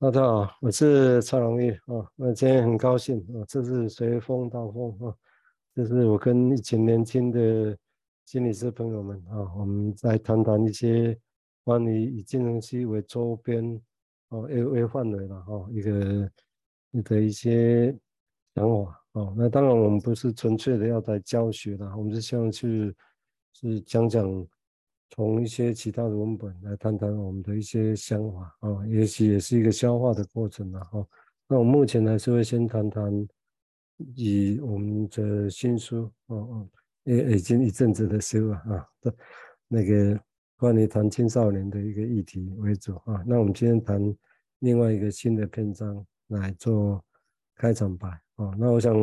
大家好，我是蔡荣玉啊。那今天很高兴啊，这是随风到风啊，这是我跟一群年轻的心理师朋友们啊，我们在谈谈一些关于以金融系为周边哦 A A 范围的哈一个你的一些想法啊。那当然我们不是纯粹的要来教学的，我们是希望去是讲讲。从一些其他的文本来谈谈我们的一些想法啊，也许也是一个消化的过程了哈。那我目前还是会先谈谈以我们的新书哦哦，也已经一阵子的书了啊的那个关于谈青少年的一个议题为主啊。那我们今天谈另外一个新的篇章来做开场白啊。那我想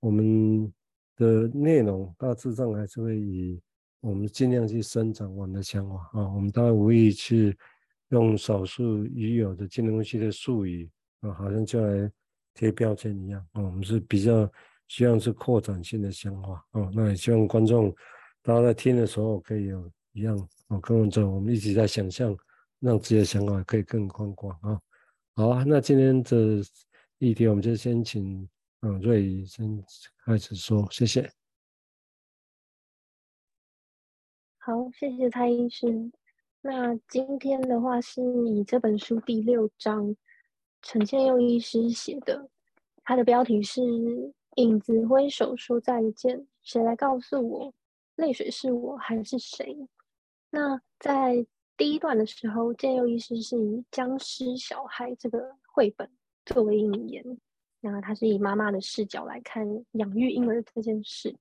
我们的内容大致上还是会以。我们尽量去伸展我们的想法啊，我们当然无意去用少数已有的金融系的术语啊，好像就来贴标签一样啊。我们是比较希望是扩展性的想法啊，那也希望观众大家在听的时候可以有一样啊，跟着我们一起在想象，让自己的想法可以更宽广啊。好啊，那今天的议题我们就先请嗯瑞仪先开始说，谢谢。好，谢谢蔡医师。那今天的话是以这本书第六章，陈建佑医师写的，他的标题是《影子挥手说再见，谁来告诉我，泪水是我还是谁》？那在第一段的时候，建佑医师是以僵尸小孩这个绘本作为引言，那他是以妈妈的视角来看养育婴儿这件事。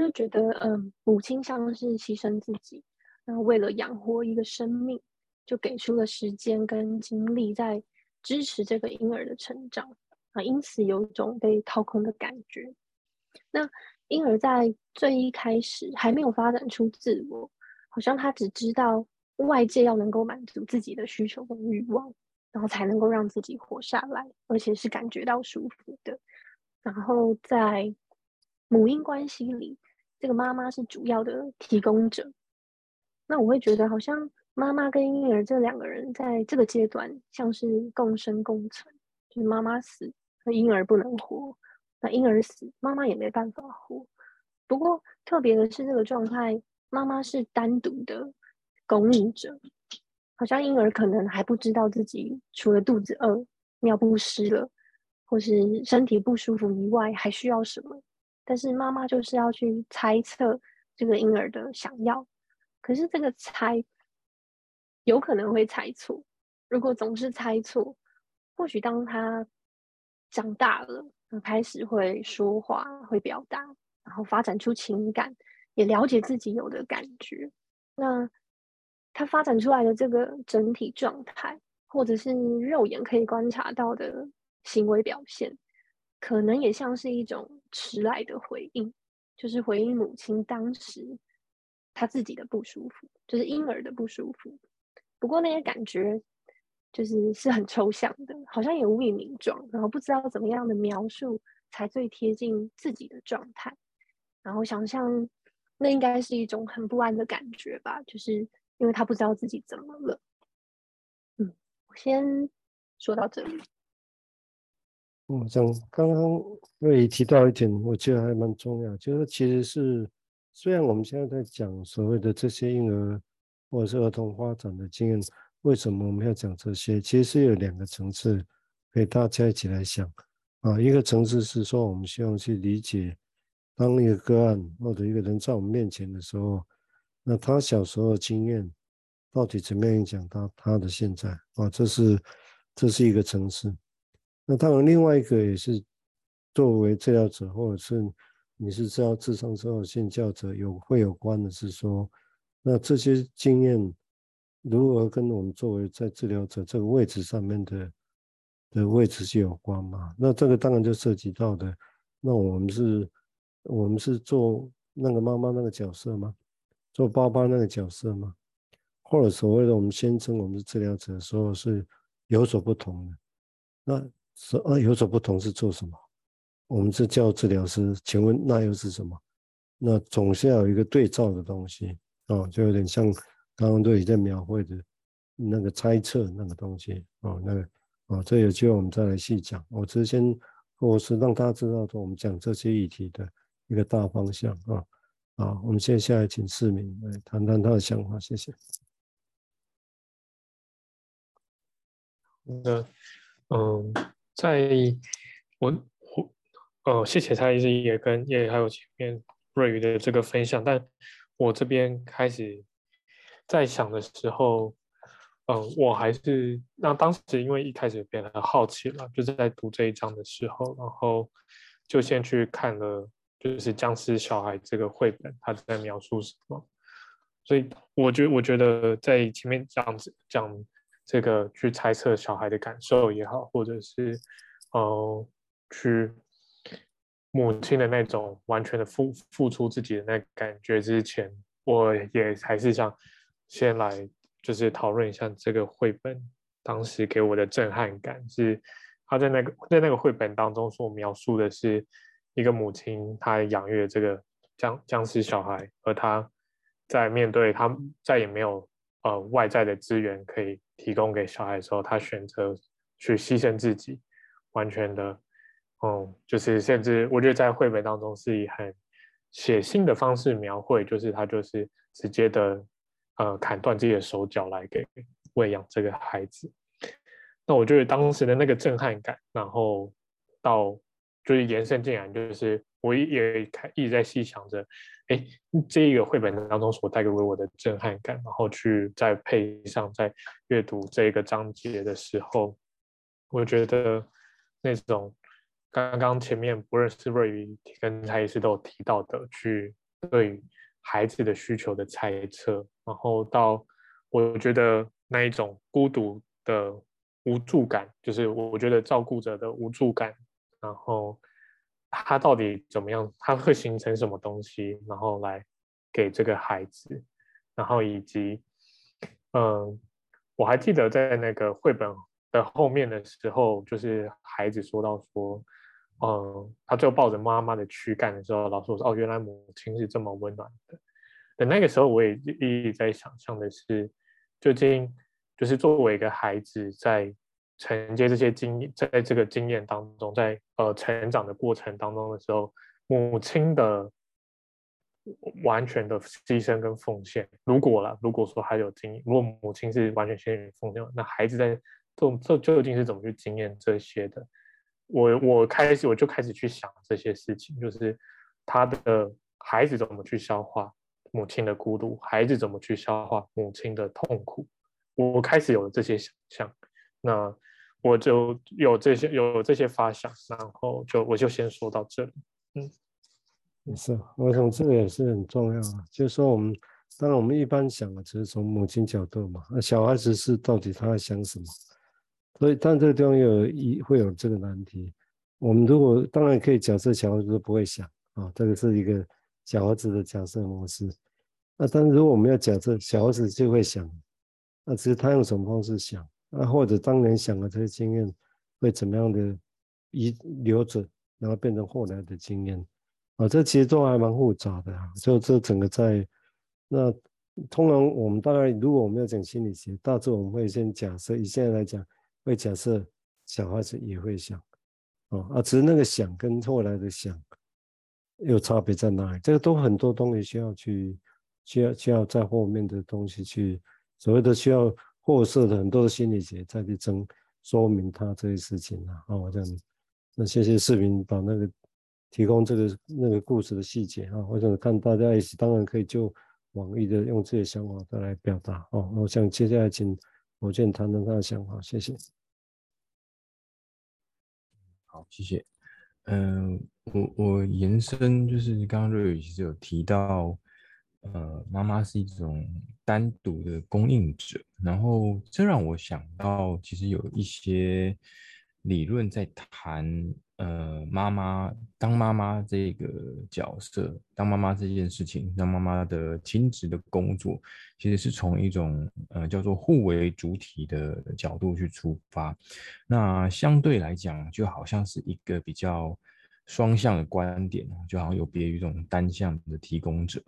就觉得，嗯，母亲像是牺牲自己，然后为了养活一个生命，就给出了时间跟精力在支持这个婴儿的成长啊，因此有一种被掏空的感觉。那婴儿在最一开始还没有发展出自我，好像他只知道外界要能够满足自己的需求跟欲望，然后才能够让自己活下来，而且是感觉到舒服的。然后在母婴关系里。这个妈妈是主要的提供者，那我会觉得好像妈妈跟婴儿这两个人在这个阶段像是共生共存，就是妈妈死，那婴儿不能活；那婴儿死，妈妈也没办法活。不过特别的是，这个状态，妈妈是单独的供应者，好像婴儿可能还不知道自己除了肚子饿、尿不湿了，或是身体不舒服以外，还需要什么。但是妈妈就是要去猜测这个婴儿的想要，可是这个猜有可能会猜错。如果总是猜错，或许当他长大了，开始会说话、会表达，然后发展出情感，也了解自己有的感觉，那他发展出来的这个整体状态，或者是肉眼可以观察到的行为表现。可能也像是一种迟来的回应，就是回应母亲当时她自己的不舒服，就是婴儿的不舒服。不过那些感觉就是是很抽象的，好像也无以名状，然后不知道怎么样的描述才最贴近自己的状态。然后想象那应该是一种很不安的感觉吧，就是因为他不知道自己怎么了。嗯，我先说到这里。我想刚刚瑞仪提到一点，我觉得还蛮重要，就是其实是虽然我们现在在讲所谓的这些婴儿或者是儿童发展的经验，为什么我们要讲这些？其实是有两个层次，可以大家一起来想啊。一个层次是说，我们希望去理解，当一个个案或者一个人在我们面前的时候，那他小时候的经验到底怎么样影响到他的现在啊？这是这是一个层次。那当然，另外一个也是作为治疗者，或者是你是治疗智商之后性教者有会有关的是说，那这些经验如何跟我们作为在治疗者这个位置上面的的位置是有关嘛？那这个当然就涉及到的，那我们是，我们是做那个妈妈那个角色吗？做爸爸那个角色吗？或者所谓的我们宣称我们是治疗者的时候是有所不同的，那。说啊，有所不同是做什么？我们是叫治疗师，请问那又是什么？那总是要有一个对照的东西啊，就有点像刚刚都已经描绘的那个猜测那个东西啊，那个啊，这有机会我们再来细讲。我之前我是让大家知道说我们讲这些议题的一个大方向啊。好，我们接下来请市民来谈谈他的想法，谢谢。那嗯，在我我呃，谢谢蔡医师也跟也还有前面瑞宇的这个分享，但我这边开始在想的时候，嗯，我还是那当时因为一开始变得好奇了，就是在读这一章的时候，然后就先去看了，就是僵尸小孩这个绘本，他在描述什么？所以我觉我觉得在前面这样子讲。这个去猜测小孩的感受也好，或者是，呃，去母亲的那种完全的付付出自己的那感觉之前，我也还是想先来就是讨论一下这个绘本当时给我的震撼感是，他在那个在那个绘本当中所描述的是一个母亲，她养育这个僵僵尸小孩，而她在面对他再也没有呃外在的资源可以。提供给小孩的时候，他选择去牺牲自己，完全的，嗯，就是甚至我觉得在绘本当中是以很写信的方式描绘，就是他就是直接的，呃，砍断自己的手脚来给喂养这个孩子。那我觉得当时的那个震撼感，然后到就是延伸进来，就是我也开一直在细想着。哎，这一个绘本当中所带给我的震撼感，然后去再配上在阅读这个章节的时候，我觉得那种刚刚前面不论是瑞宇跟蔡医师都有提到的，去对于孩子的需求的猜测，然后到我觉得那一种孤独的无助感，就是我觉得照顾者的无助感，然后。他到底怎么样？他会形成什么东西，然后来给这个孩子，然后以及，嗯，我还记得在那个绘本的后面的时候，就是孩子说到说，嗯，他最后抱着妈妈的躯干的时候，老师说，哦，原来母亲是这么温暖的。等那个时候，我也一直在想象的是，究竟就是作为一个孩子在。承接这些经验，在这个经验当中，在呃成长的过程当中的时候，母亲的完全的牺牲跟奉献，如果了，如果说还有经验，如果母亲是完全牺牲奉献，那孩子在这种这究竟是怎么去经验这些的？我我开始我就开始去想这些事情，就是他的孩子怎么去消化母亲的孤独，孩子怎么去消化母亲的痛苦，我开始有了这些想象，那。我就有这些有这些发想，然后就我就先说到这里。嗯，也是，我想这个也是很重要啊。就是说，我们当然我们一般想的只是从母亲角度嘛，那小孩子是到底他在想什么？所以，但这个地方有一会有这个难题。我们如果当然可以假设小孩子都不会想啊，这个是一个小孩子的假设模式。那但是如果我们要假设小孩子就会想，那其实他用什么方式想？啊，或者当年想的这些经验，会怎么样的遗留着，然后变成后来的经验，啊，这其实都还蛮复杂的啊。就这整个在那，通常我们大概如果我们要讲心理学，大致我们会先假设，以现在来讲，会假设小孩子也会想，啊啊，只是那个想跟后来的想有差别在哪里？这个都很多东西需要去，需要需要在后面的东西去所谓的需要。过世的很多的心理学再去争说明他这些事情啊，我，这样子，那谢谢视频把那个提供这个那个故事的细节啊，我想看大家一起当然可以就网易的用这些想法再来表达哦。我想接下来请我建谈谈他的想法，谢谢。好，谢谢。嗯，我我延伸就是刚刚瑞宇其实有提到。呃，妈妈是一种单独的供应者，然后这让我想到，其实有一些理论在谈，呃，妈妈当妈妈这个角色，当妈妈这件事情，当妈妈的亲职的工作，其实是从一种呃叫做互为主体的角度去出发，那相对来讲，就好像是一个比较。双向的观点就好像有别于这种单向的提供者。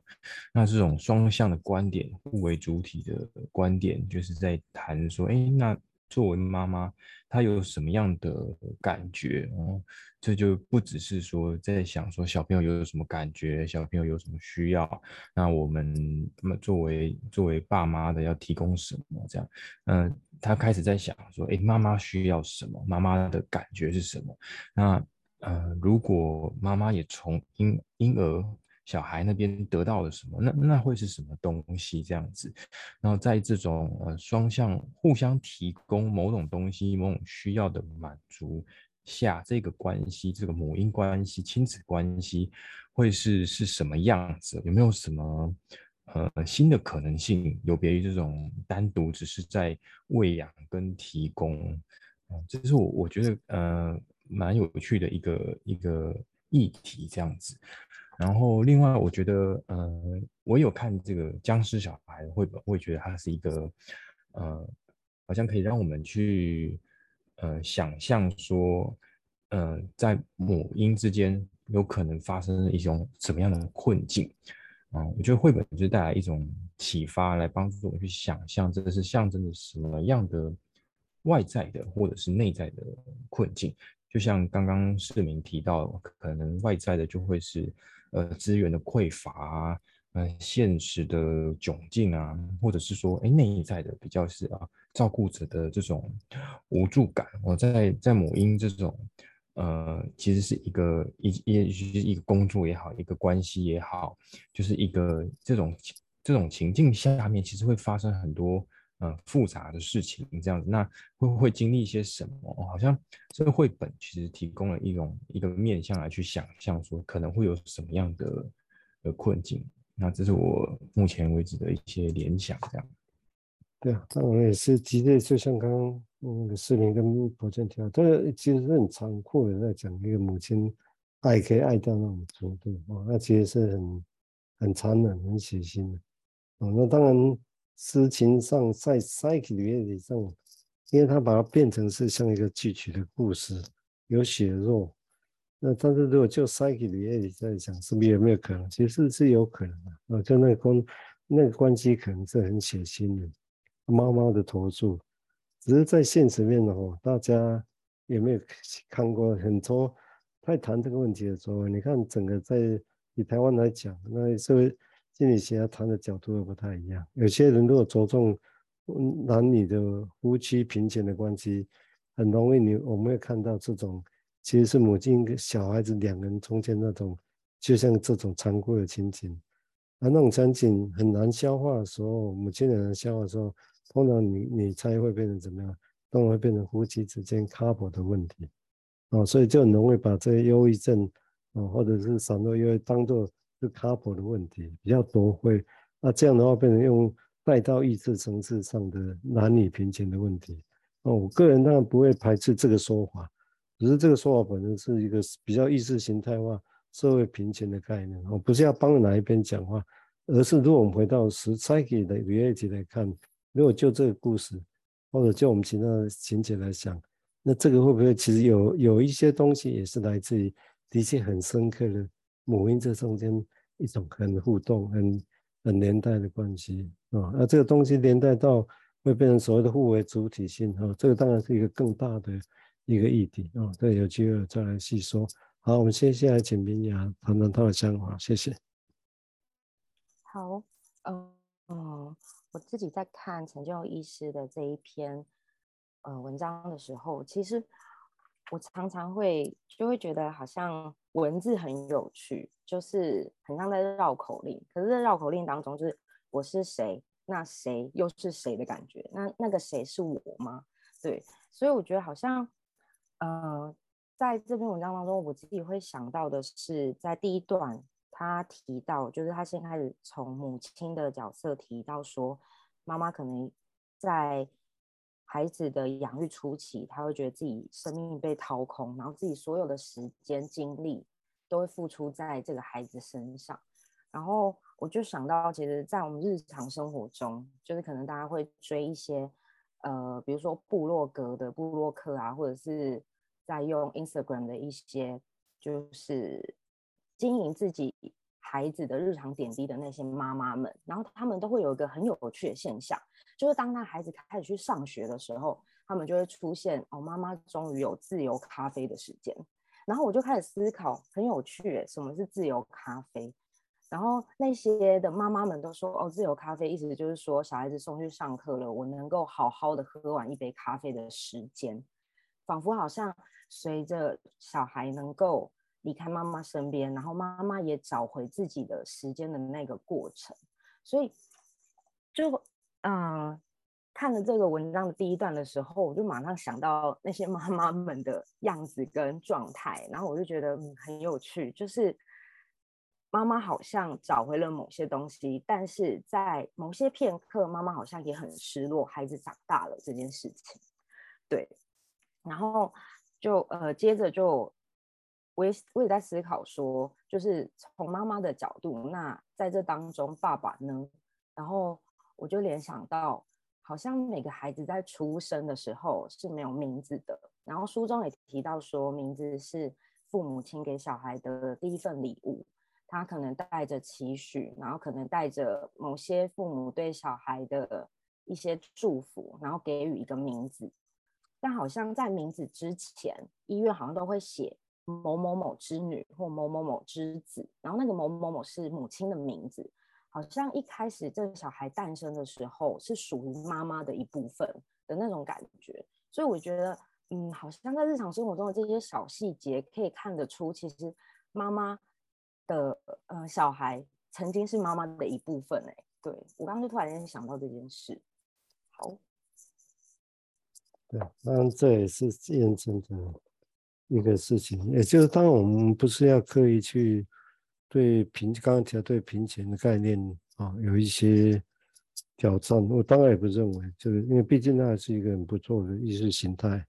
那这种双向的观点，互为主体的观点，就是在谈说，哎，那作为妈妈，她有什么样的感觉哦？这就不只是说在想说小朋友有什么感觉，小朋友有什么需要，那我们那么作为作为爸妈的要提供什么这样？嗯，他开始在想说，哎，妈妈需要什么？妈妈的感觉是什么？那呃，如果妈妈也从婴婴儿。小孩那边得到了什么？那那会是什么东西？这样子，然后在这种呃双向互相提供某种东西、某种需要的满足下，这个关系，这个母婴关系、亲子关系会是是什么样子？有没有什么呃新的可能性？有别于这种单独只是在喂养跟提供，嗯，这是我我觉得呃蛮有趣的一个一个议题，这样子。然后，另外，我觉得，呃，我有看这个僵尸小孩的绘本，会觉得它是一个，呃，好像可以让我们去，呃，想象说，呃，在母婴之间有可能发生一种什么样的困境，啊、我觉得绘本就是带来一种启发，来帮助我们去想象这是象征着什么样的外在的或者是内在的困境。就像刚刚市民提到，可能外在的就会是。呃，资源的匮乏啊，呃，现实的窘境啊，或者是说，哎，内在的比较是啊，照顾者的这种无助感。我在在母婴这种，呃，其实是一个一一一个工作也好，一个关系也好，就是一个这种这种情境下面，其实会发生很多。嗯，复杂的事情这样子，那会不会经历一些什么？好像这个绘本其实提供了一种一个面向来去想象，说可能会有什么样的的困境。那这是我目前为止的一些联想，这样。对啊，那我也是，其实就像刚刚那个世明跟博正提到，这个其实是很残酷的，在讲一个母亲爱可以爱到那种程度啊，那其实是很很残忍、很血腥的。哦，那当然。诗情上在 psyche 上，因为他把它变成是像一个剧曲的故事，有血肉。那但是如果就 psyche 在讲，是不是有没有可能？其实是，有可能的。啊，就那个关那个关系可能是很血腥的，妈妈的投注。只是在现实面的话，大家有没有看过很多在谈这个问题的时候，你看整个在以台湾来讲，那是不是？心理学家谈的角度又不太一样。有些人如果着重男女的夫妻平权的关系，很容易你我们会看到这种其实是母亲跟小孩子两个人中间那种，就像这种残酷的情景。而那种场景很难消化的时候，母亲很难消化的时候，通常你你猜会变成怎么样？通常会变成夫妻之间 couple 的问题。哦，所以就很容易把这些忧郁症哦，或者是闪落忧郁当做。是 couple 的问题比较多，会那这样的话变成用带到意识层次上的男女平权的问题。哦，我个人当然不会排斥这个说法，只是这个说法本身是一个比较意识形态化、社会平权的概念。我不是要帮哪一边讲话，而是如果我们回到实拆给的 reality 来看，如果就这个故事，或者就我们其他的情节来想，那这个会不会其实有有一些东西也是来自于的确很深刻的。母婴这中间一种很互动、很很连带的关系啊，那这个东西连带到会变成所谓的互为主体性啊，这个当然是一个更大的一个议题啊，这有机会再来细说。好，我们接下来请明雅谈谈她的想法，谢谢。好，嗯嗯，我自己在看陈建佑医师的这一篇呃文章的时候，其实。我常常会就会觉得好像文字很有趣，就是很像在绕口令。可是，在绕口令当中，就是我是谁，那谁又是谁的感觉？那那个谁是我吗？对，所以我觉得好像，呃，在这篇文章当中，我自己会想到的是，在第一段他提到，就是他先开始从母亲的角色提到说，妈妈可能在。孩子的养育初期，他会觉得自己生命被掏空，然后自己所有的时间精力都会付出在这个孩子身上。然后我就想到，其实，在我们日常生活中，就是可能大家会追一些，呃，比如说部落格的部落客啊，或者是在用 Instagram 的一些，就是经营自己孩子的日常点滴的那些妈妈们，然后他们都会有一个很有趣的现象。就是当他孩子开始去上学的时候，他们就会出现哦，妈妈终于有自由咖啡的时间。然后我就开始思考，很有趣，什么是自由咖啡？然后那些的妈妈们都说，哦，自由咖啡意思就是说，小孩子送去上课了，我能够好好的喝完一杯咖啡的时间，仿佛好像随着小孩能够离开妈妈身边，然后妈妈也找回自己的时间的那个过程。所以就嗯。看了这个文章的第一段的时候，我就马上想到那些 妈妈们的样子跟状态，然后我就觉得嗯很有趣，就是妈妈好像找回了某些东西，但是在某些片刻，妈妈好像也很失落，孩子长大了这件事情。对，然后就呃接着就我也我也在思考说，就是从妈妈的角度，那在这当中爸爸呢？然后我就联想到。好像每个孩子在出生的时候是没有名字的，然后书中也提到说，名字是父母亲给小孩的第一份礼物，他可能带着期许，然后可能带着某些父母对小孩的一些祝福，然后给予一个名字。但好像在名字之前，医院好像都会写某某某之女或某某某之子，然后那个某某某是母亲的名字。好像一开始这个小孩诞生的时候是属于妈妈的一部分的那种感觉，所以我觉得，嗯，好像在日常生活中的这些小细节可以看得出，其实妈妈的呃小孩曾经是妈妈的一部分。哎，对，我刚刚就突然间想到这件事。好，对，当然这也是验证的一个事情，也就是当我们不是要刻意去。对贫，刚刚提到对贫钱的概念啊，有一些挑战。我当然也不认为，就是因为毕竟那是一个很不错的意识形态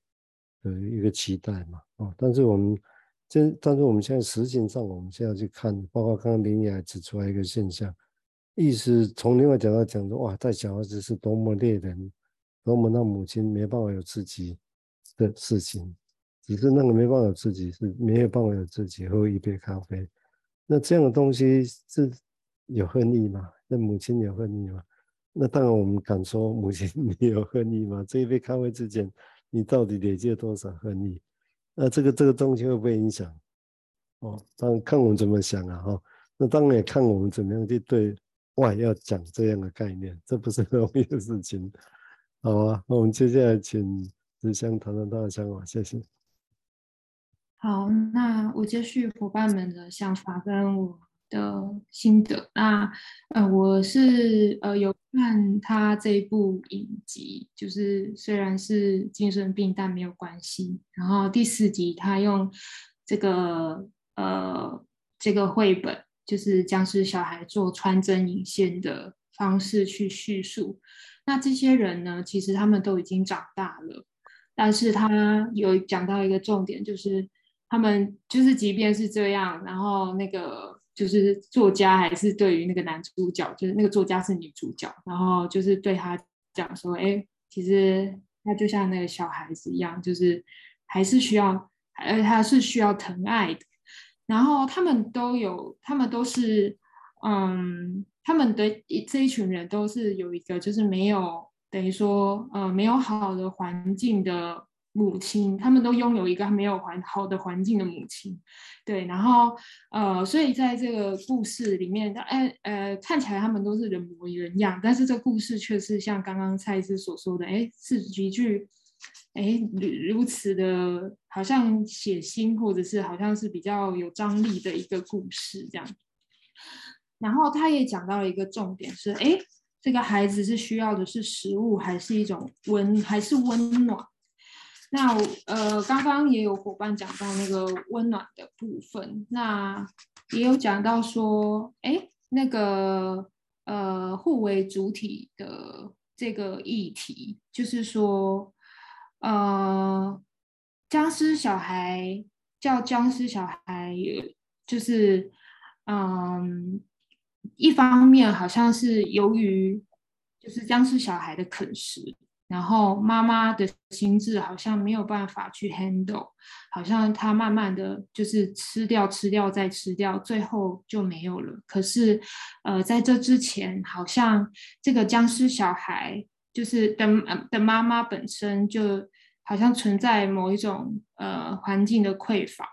的一个期待嘛。啊，但是我们真，但是我们现在实际上，我们现在去看，包括刚刚林雅指出来一个现象，意思从另外角度讲说，哇，带小孩子是多么猎人，多么让母亲没办法有自己的事情，只是那个没办法自己，是没有办法有自己喝一杯咖啡。那这样的东西是有恨意吗？那母亲有恨意吗？那当然，我们敢说母亲 你有恨意吗？这一杯咖啡之前，你到底累积了多少恨意？那这个这个东西会不会影响？哦，当然看我们怎么想啊！哈、哦，那当然也看我们怎么样去对外要讲这样的概念，这不是容易的事情。好啊，那我们接下来请子香谈谈他的想法，谢谢。好，那我接续伙伴们的想法跟我的心得。那呃，我是呃有看他这一部影集，就是虽然是精神病，但没有关系。然后第四集他用这个呃这个绘本，就是僵尸小孩做穿针引线的方式去叙述。那这些人呢，其实他们都已经长大了，但是他有讲到一个重点，就是。他们就是，即便是这样，然后那个就是作家还是对于那个男主角，就是那个作家是女主角，然后就是对他讲说，哎，其实他就像那个小孩子一样，就是还是需要，呃，他是需要疼爱的。然后他们都有，他们都是，嗯，他们的这一群人都是有一个，就是没有等于说，呃，没有好的环境的。母亲，他们都拥有一个没有环好的环境的母亲，对，然后呃，所以在这个故事里面，哎呃，看起来他们都是人模人样，但是这故事却是像刚刚蔡司所说的，哎，是极具，哎，如此的，好像血腥，或者是好像是比较有张力的一个故事这样。然后他也讲到了一个重点是，哎，这个孩子是需要的是食物，还是一种温，还是温暖？那呃，刚刚也有伙伴讲到那个温暖的部分，那也有讲到说，哎，那个呃，互为主体的这个议题，就是说，呃，僵尸小孩叫僵尸小孩，就是嗯，一方面好像是由于就是僵尸小孩的啃食。然后妈妈的心智好像没有办法去 handle，好像他慢慢的就是吃掉、吃掉再吃掉，最后就没有了。可是，呃，在这之前，好像这个僵尸小孩就是的的妈妈本身就好像存在某一种呃环境的匮乏，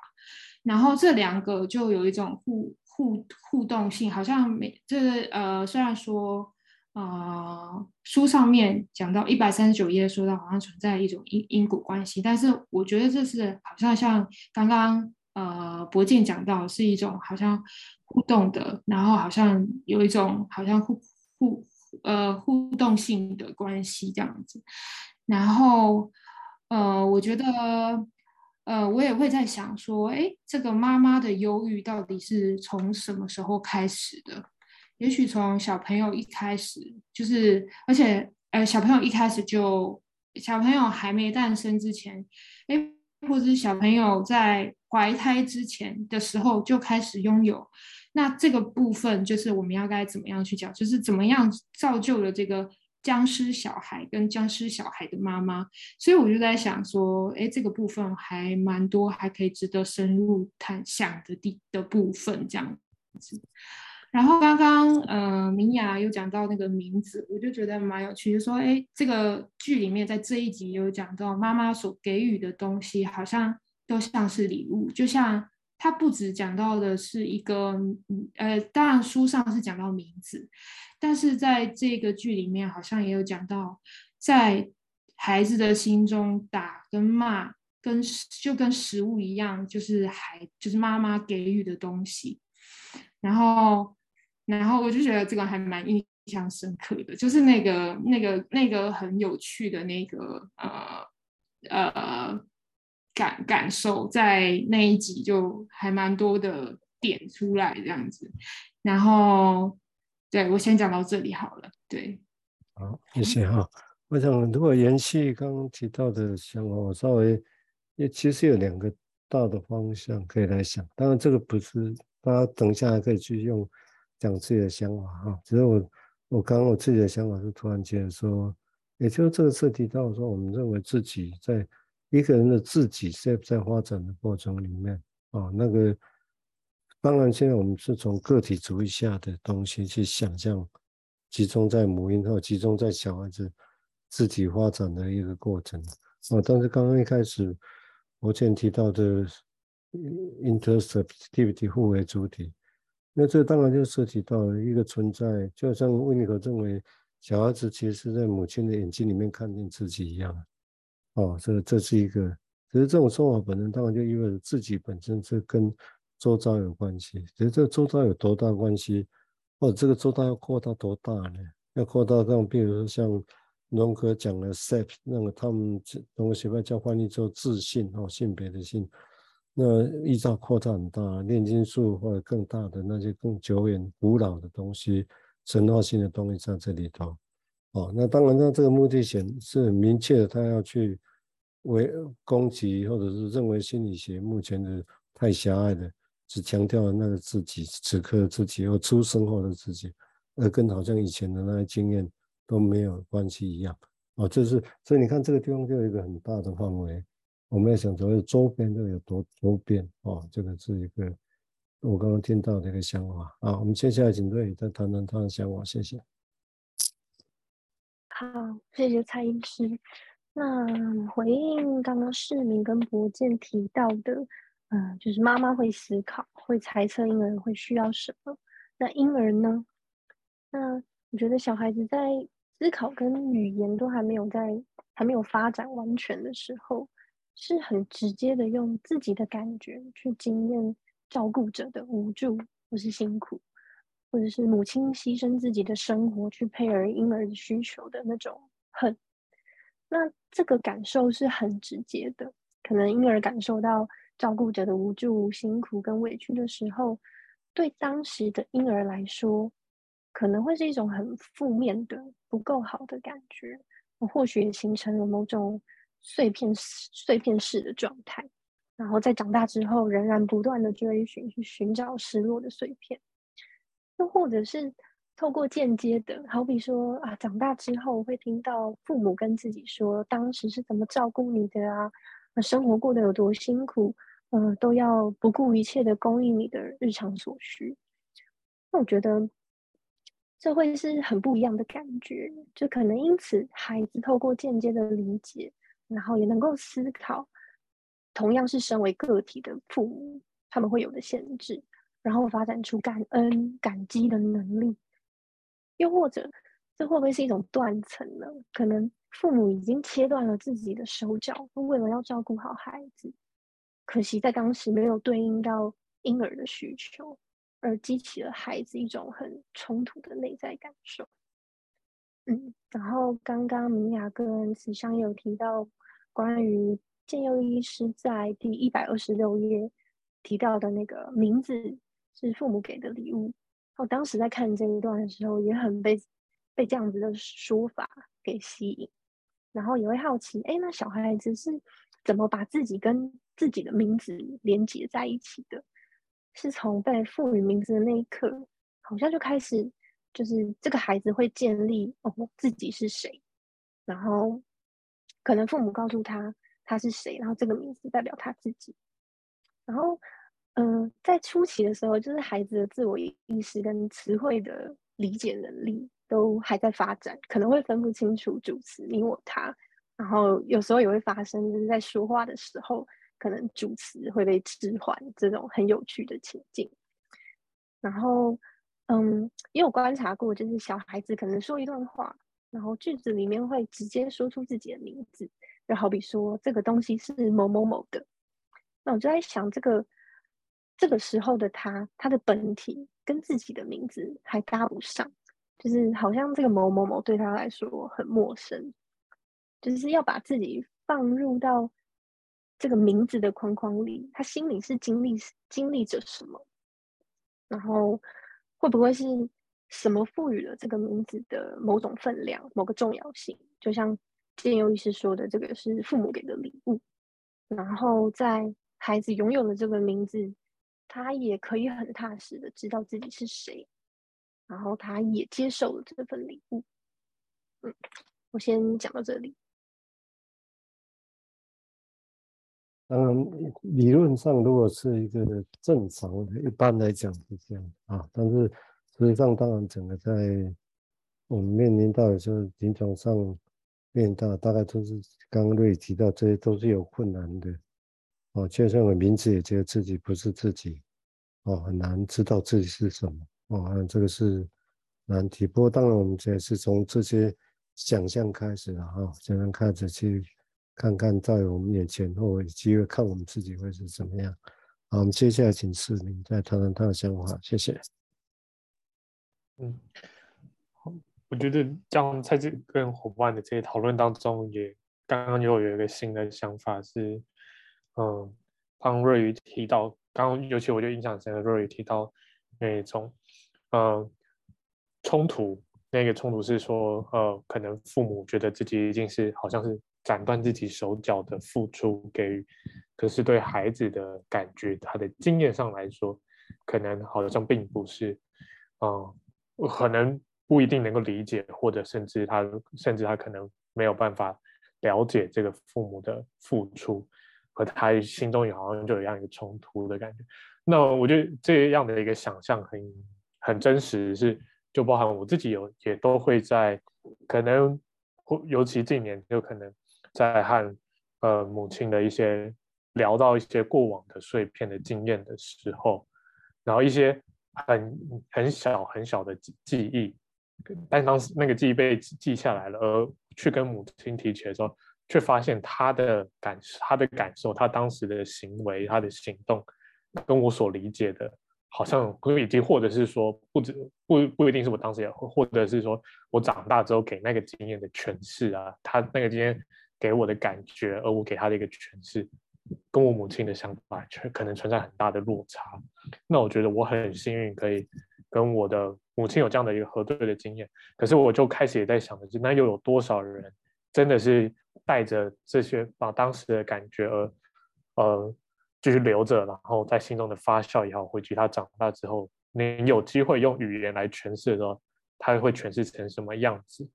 然后这两个就有一种互互互动性，好像每这个呃虽然说。啊、书上面讲到一百三十九页说到好像存在一种因因果关系，但是我觉得这是好像像刚刚呃博健讲到是一种好像互动的，然后好像有一种好像互互呃互动性的关系这样子，然后呃我觉得呃我也会在想说，哎，这个妈妈的忧郁到底是从什么时候开始的？也许从小朋友一开始就是，而且呃，小朋友一开始就，小朋友还没诞生之前，哎，或者是小朋友在怀胎之前的时候就开始拥有，那这个部分就是我们要该怎么样去讲，就是怎么样造就了这个僵尸小孩跟僵尸小孩的妈妈，所以我就在想说，哎，这个部分还蛮多，还可以值得深入探想的地的部分，这样子。然后刚刚呃，明雅有讲到那个名字，我就觉得蛮有趣，就说哎，这个剧里面在这一集有讲到妈妈所给予的东西，好像都像是礼物，就像他不止讲到的是一个呃，当然书上是讲到名字，但是在这个剧里面好像也有讲到，在孩子的心中打跟骂跟就跟食物一样，就是孩就是妈妈给予的东西，然后。然后我就觉得这个还蛮印象深刻的，就是那个那个那个很有趣的那个呃呃感感受，在那一集就还蛮多的点出来这样子。然后对，我先讲到这里好了。对，好，谢谢哈。我想如果延续刚刚提到的想法，我稍微也其实有两个大的方向可以来想。当然这个不是大家等一下还可以去用。讲自己的想法哈，其实我我刚刚我自己的想法是突然觉得说，也就是这个涉及到说，我们认为自己在一个人的自己在在发展的过程里面啊，那个当然现在我们是从个体主义下的东西去想象，集中在母婴或集中在小孩子自己发展的一个过程啊，但是刚刚一开始我前提到的 interceptivity 互为主体。那这当然就涉及到了一个存在，就像温尼可认为小孩子其实是在母亲的眼睛里面看见自己一样。哦，这这是一个，其实这种说法本身当然就意味着自己本身是跟周遭有关系。其实这个周遭有多大关系，或者这个周遭要扩大多大呢？要扩大到，比如说像荣格讲的 self，那个他们中国学派叫翻译做自信哦，性别的性。那依照扩张很大，炼金术或者更大的那些更久远、古老的东西、神话性的东西在这里头。哦，那当然，那这个目的显是很明确的，他要去为攻击，或者是认为心理学目前的太狭隘的，只强调了那个自己此刻自己或出生后的自己，而跟好像以前的那些经验都没有关系一样。哦，就是所以你看这个地方就有一个很大的范围。我们要想所谓周边这个有多周边哦，这个是一个我刚刚听到的一个想法啊。我们接下来请瑞再谈谈他的想法，谢谢。好，谢谢蔡医师。那回应刚刚市民跟博健提到的，嗯、呃，就是妈妈会思考，会猜测婴儿会需要什么。那婴儿呢？那我觉得小孩子在思考跟语言都还没有在还没有发展完全的时候。是很直接的，用自己的感觉去经验照顾者的无助或是辛苦，或者是母亲牺牲自己的生活去配合婴儿的需求的那种恨。那这个感受是很直接的，可能婴儿感受到照顾者的无助、辛苦跟委屈的时候，对当时的婴儿来说，可能会是一种很负面的、不够好的感觉，或许也形成了某种。碎片碎片式的状态，然后在长大之后，仍然不断的追寻，去寻找失落的碎片，又或者是透过间接的，好比说啊，长大之后会听到父母跟自己说，当时是怎么照顾你的啊，生活过得有多辛苦，呃，都要不顾一切的供应你的日常所需。那我觉得这会是很不一样的感觉，就可能因此孩子透过间接的理解，然后也能够思考，同样是身为个体的父母，他们会有的限制，然后发展出感恩、感激的能力。又或者，这会不会是一种断层呢？可能父母已经切断了自己的手脚，为了要照顾好孩子，可惜在当时没有对应到婴儿的需求。而激起了孩子一种很冲突的内在感受。嗯，然后刚刚明雅跟慈香有提到关于建佑医师在第一百二十六页提到的那个名字是父母给的礼物。我当时在看这一段的时候，也很被被这样子的说法给吸引，然后也会好奇，哎，那小孩子是怎么把自己跟自己的名字连接在一起的？是从被赋予名字的那一刻，好像就开始，就是这个孩子会建立哦自己是谁，然后可能父母告诉他他是谁，然后这个名字代表他自己，然后嗯、在初期的时候，就是孩子的自我意识跟词汇的理解能力都还在发展，可能会分不清楚主词你我他，然后有时候也会发生，就是在说话的时候。可能主词会被置换，这种很有趣的情境。然后，嗯，也有观察过，就是小孩子可能说一段话，然后句子里面会直接说出自己的名字，就好比说这个东西是某某某的。那我就在想，这个这个时候的他，他的本体跟自己的名字还搭不上，就是好像这个某某某对他来说很陌生，就是要把自己放入到。这个名字的框框里，他心里是经历经历着什么？然后会不会是什么赋予了这个名字的某种分量、某个重要性？就像建佑医师说的，这个是父母给的礼物。然后在孩子拥有了这个名字，他也可以很踏实的知道自己是谁，然后他也接受了这份礼物。嗯，我先讲到这里。当然，理论上如果是一个正常的，一般来讲是这样啊。但是实际上，当然整个在我们面临到的就是临床上面临到大概都是刚刚瑞提到，这些都是有困难的哦。就像我名字也觉得自己不是自己哦，很难知道自己是什么哦。这个是难题。不过当然，我们也是从这些想象开始了哈，才能开始去。看看在我们眼前，或有机会看我们自己会是怎么样。好，我们接下来请市民再谈谈他的想法，谢谢。嗯，好，我觉得这样在这跟伙伴的这些讨论当中也，刚刚又有一个新的想法是，嗯，当瑞宇提到，刚尤其我就印象深刻，瑞宇提到那种，嗯，冲突，那个冲突是说，呃，可能父母觉得自己已经是好像是。斩断自己手脚的付出给予，可是对孩子的感觉，他的经验上来说，可能好像并不是，嗯，可能不一定能够理解，或者甚至他甚至他可能没有办法了解这个父母的付出，和他心中也好像就有一样一个冲突的感觉。那我觉得这样的一个想象很很真实，是就包含我自己有也都会在可能，尤其近年就可能。在和呃母亲的一些聊到一些过往的碎片的经验的时候，然后一些很很小很小的记记忆，但当时那个记忆被记下来了，而去跟母亲提起的时候，却发现他的感他的感受，他当时的行为，他的行动，跟我所理解的，好像已经，或者是说不止不不一定是我当时也，或者是说我长大之后给那个经验的诠释啊，他那个经验。给我的感觉，而我给他的一个诠释，跟我母亲的想法却可能存在很大的落差。那我觉得我很幸运，可以跟我的母亲有这样的一个核对的经验。可是我就开始也在想的是，那又有多少人真的是带着这些把当时的感觉而呃继续留着，然后在心中的发酵也好，回去他长大之后，你有机会用语言来诠释的时候，他会诠释成什么样子？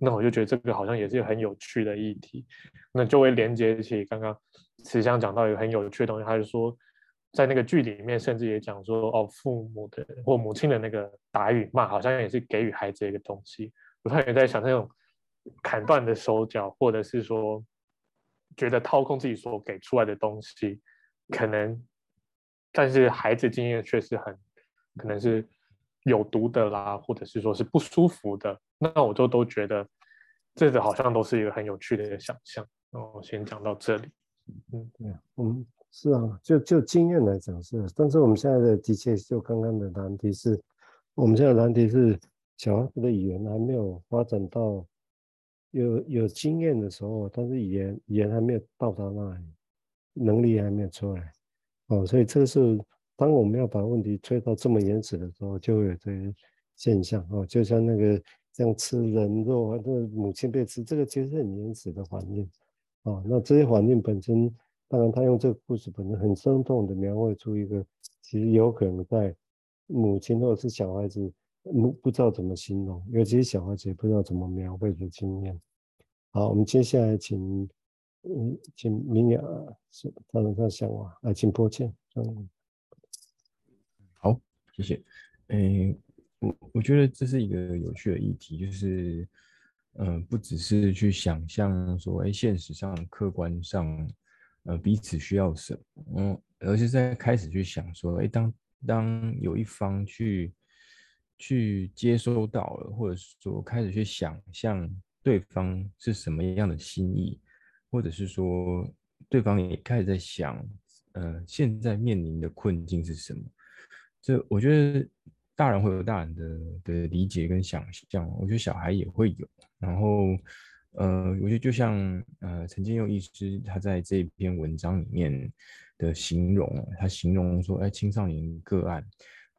那我就觉得这个好像也是很有趣的议题，那就会连接起刚刚慈祥讲到一个很有趣的东西，他就说，在那个剧里面，甚至也讲说，哦，父母的或母亲的那个打与骂，好像也是给予孩子一个东西。我突然也在想，那种砍断的手脚，或者是说觉得掏空自己所给出来的东西，可能，但是孩子经验却是很可能是有毒的啦，或者是说是不舒服的。那我就都觉得，这个好像都是一个很有趣的一个想象。哦先讲到这里。嗯，对啊，嗯。是啊，就就经验来讲是，但是我们现在的的确就刚刚的难题是，我们现在的难题是小孩子的语言还没有发展到有有经验的时候，但是语言语言还没有到达那里，能力还没有出来，哦，所以这是当我们要把问题推到这么原始的时候，就会有这些现象哦，就像那个这样吃人肉，这个母亲被吃，这个其实是很原始的环境，哦，那这些环境本身。当然，他用这个故事本身很生动的描绘出一个，其实有可能在母亲或者是小孩子不不知道怎么形容，尤其是小孩子也不知道怎么描绘的经验。好，我们接下来请嗯，请明雅是他能他想啊，来请抱歉。嗯，好，谢谢。嗯，我我觉得这是一个有趣的议题，就是嗯、呃，不只是去想象说，哎，现实上、客观上。呃，彼此需要什么？嗯，而是在开始去想说，哎，当当有一方去去接收到了，或者是说开始去想象对方是什么样的心意，或者是说对方也开始在想，呃，现在面临的困境是什么？这我觉得大人会有大人的的理解跟想象，我觉得小孩也会有，然后。呃，我觉得就像呃陈建佑医师他在这篇文章里面的形容，他形容说，哎，青少年个案，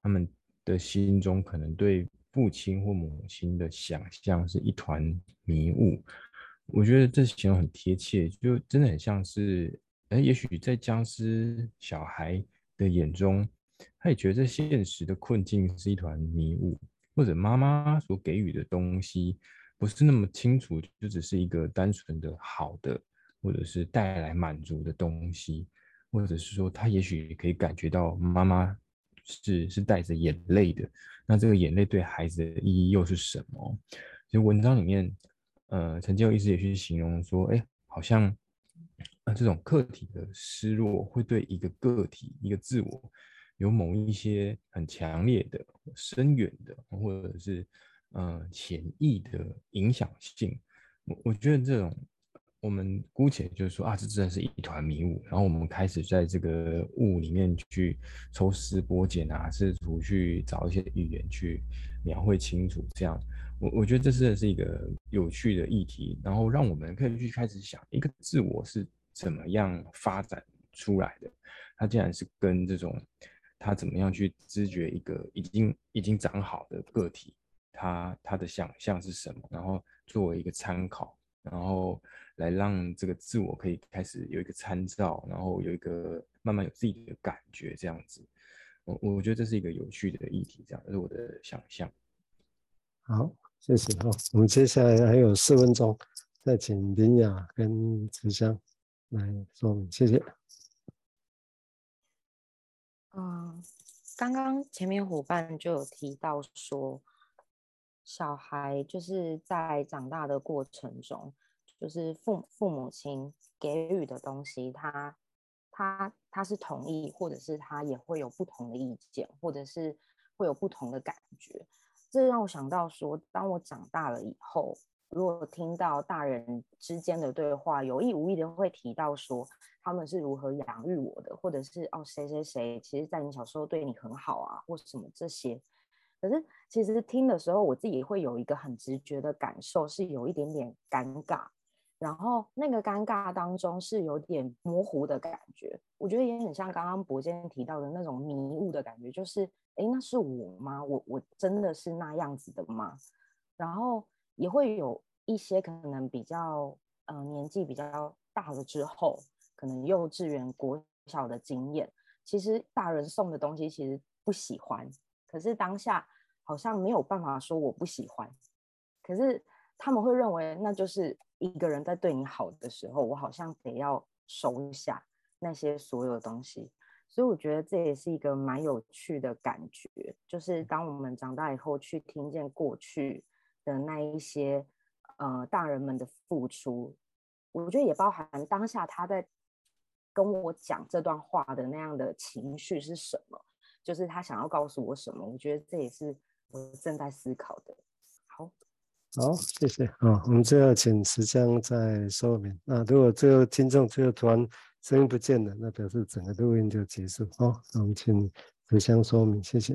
他们的心中可能对父亲或母亲的想象是一团迷雾。我觉得这形容很贴切，就真的很像是，哎，也许在僵尸小孩的眼中，他也觉得这现实的困境是一团迷雾，或者妈妈所给予的东西。不是那么清楚，就只是一个单纯的好的，或者是带来满足的东西，或者是说他也许可以感觉到妈妈是是带着眼泪的，那这个眼泪对孩子的意义又是什么？其实文章里面，呃，陈建佑医师也去形容说，哎，好像呃这种客体的失落会对一个个体一个自我有某一些很强烈的、深远的，或者是。呃，潜意的影响性，我我觉得这种，我们姑且就是说啊，这真的是一团迷雾。然后我们开始在这个雾里面去抽丝剥茧啊，试图去找一些语言去描绘清楚。这样，我我觉得这真的是一个有趣的议题。然后让我们可以去开始想，一个自我是怎么样发展出来的？它竟然是跟这种，他怎么样去知觉一个已经已经长好的个体。他他的想象是什么？然后作为一个参考，然后来让这个自我可以开始有一个参照，然后有一个慢慢有自己的感觉，这样子。我我觉得这是一个有趣的议题，这样，这是我的想象。好，谢谢哈。我们接下来还有四分钟，再请林雅跟慈香来说明，谢谢。嗯，刚刚前面伙伴就有提到说。小孩就是在长大的过程中，就是父父母亲给予的东西，他他他是同意，或者是他也会有不同的意见，或者是会有不同的感觉。这让我想到说，当我长大了以后，如果听到大人之间的对话，有意无意的会提到说他们是如何养育我的，或者是哦谁谁谁，其实在你小时候对你很好啊，或什么这些。可是，其实听的时候，我自己会有一个很直觉的感受，是有一点点尴尬。然后那个尴尬当中是有点模糊的感觉，我觉得也很像刚刚博坚提到的那种迷雾的感觉，就是，哎，那是我吗？我我真的是那样子的吗？然后也会有一些可能比较，呃，年纪比较大了之后，可能幼稚园、国小的经验，其实大人送的东西其实不喜欢。可是当下好像没有办法说我不喜欢，可是他们会认为那就是一个人在对你好的时候，我好像得要收下那些所有的东西，所以我觉得这也是一个蛮有趣的感觉，就是当我们长大以后去听见过去的那一些呃大人们的付出，我觉得也包含当下他在跟我讲这段话的那样的情绪是什么，就是他想要告诉我什么。我觉得这也是我正在思考的。好，好，谢谢。好，我们最后请石江再说明。那如果最后听众最后突然。声音不见了，那表示整个录音就结束。好，那我们请石江说明，谢谢。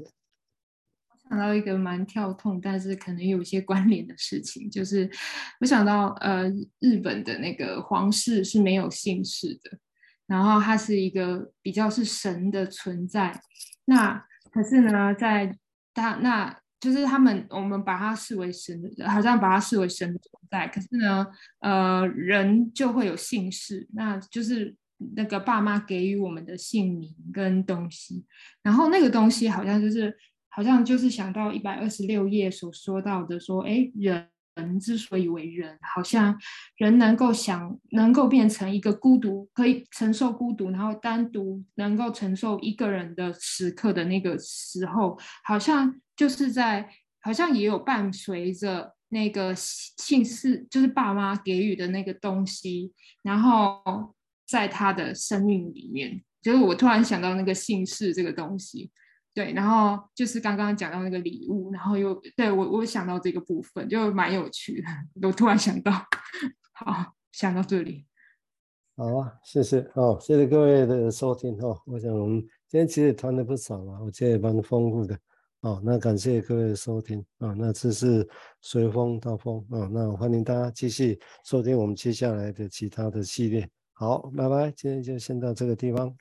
想到一个蛮跳痛，但是可能有一些关联的事情，就是我想到呃，日本的那个皇室是没有姓氏的，然后它是一个比较是神的存在。那可是呢，在他那就是他们我们把它视为神，好像把它视为神的存在。可是呢，呃，人就会有姓氏，那就是。那个爸妈给予我们的姓名跟东西，然后那个东西好像就是，好像就是想到一百二十六页所说到的，说，哎，人之所以为人，好像人能够想，能够变成一个孤独，可以承受孤独，然后单独能够承受一个人的时刻的那个时候，好像就是在，好像也有伴随着那个姓氏，就是爸妈给予的那个东西，然后。在他的生命里面，就是我突然想到那个姓氏这个东西，对，然后就是刚刚讲到那个礼物，然后又对我我想到这个部分，就蛮有趣的。我突然想到，好，想到这里，好啊，谢谢，哦，谢谢各位的收听哦。我想我们今天其实谈的不少嘛，我觉得也蛮丰富的哦。那感谢各位的收听啊，那这是随风到风啊，那欢迎大家继续收听我们接下来的其他的系列。好，拜拜，今天就先到这个地方。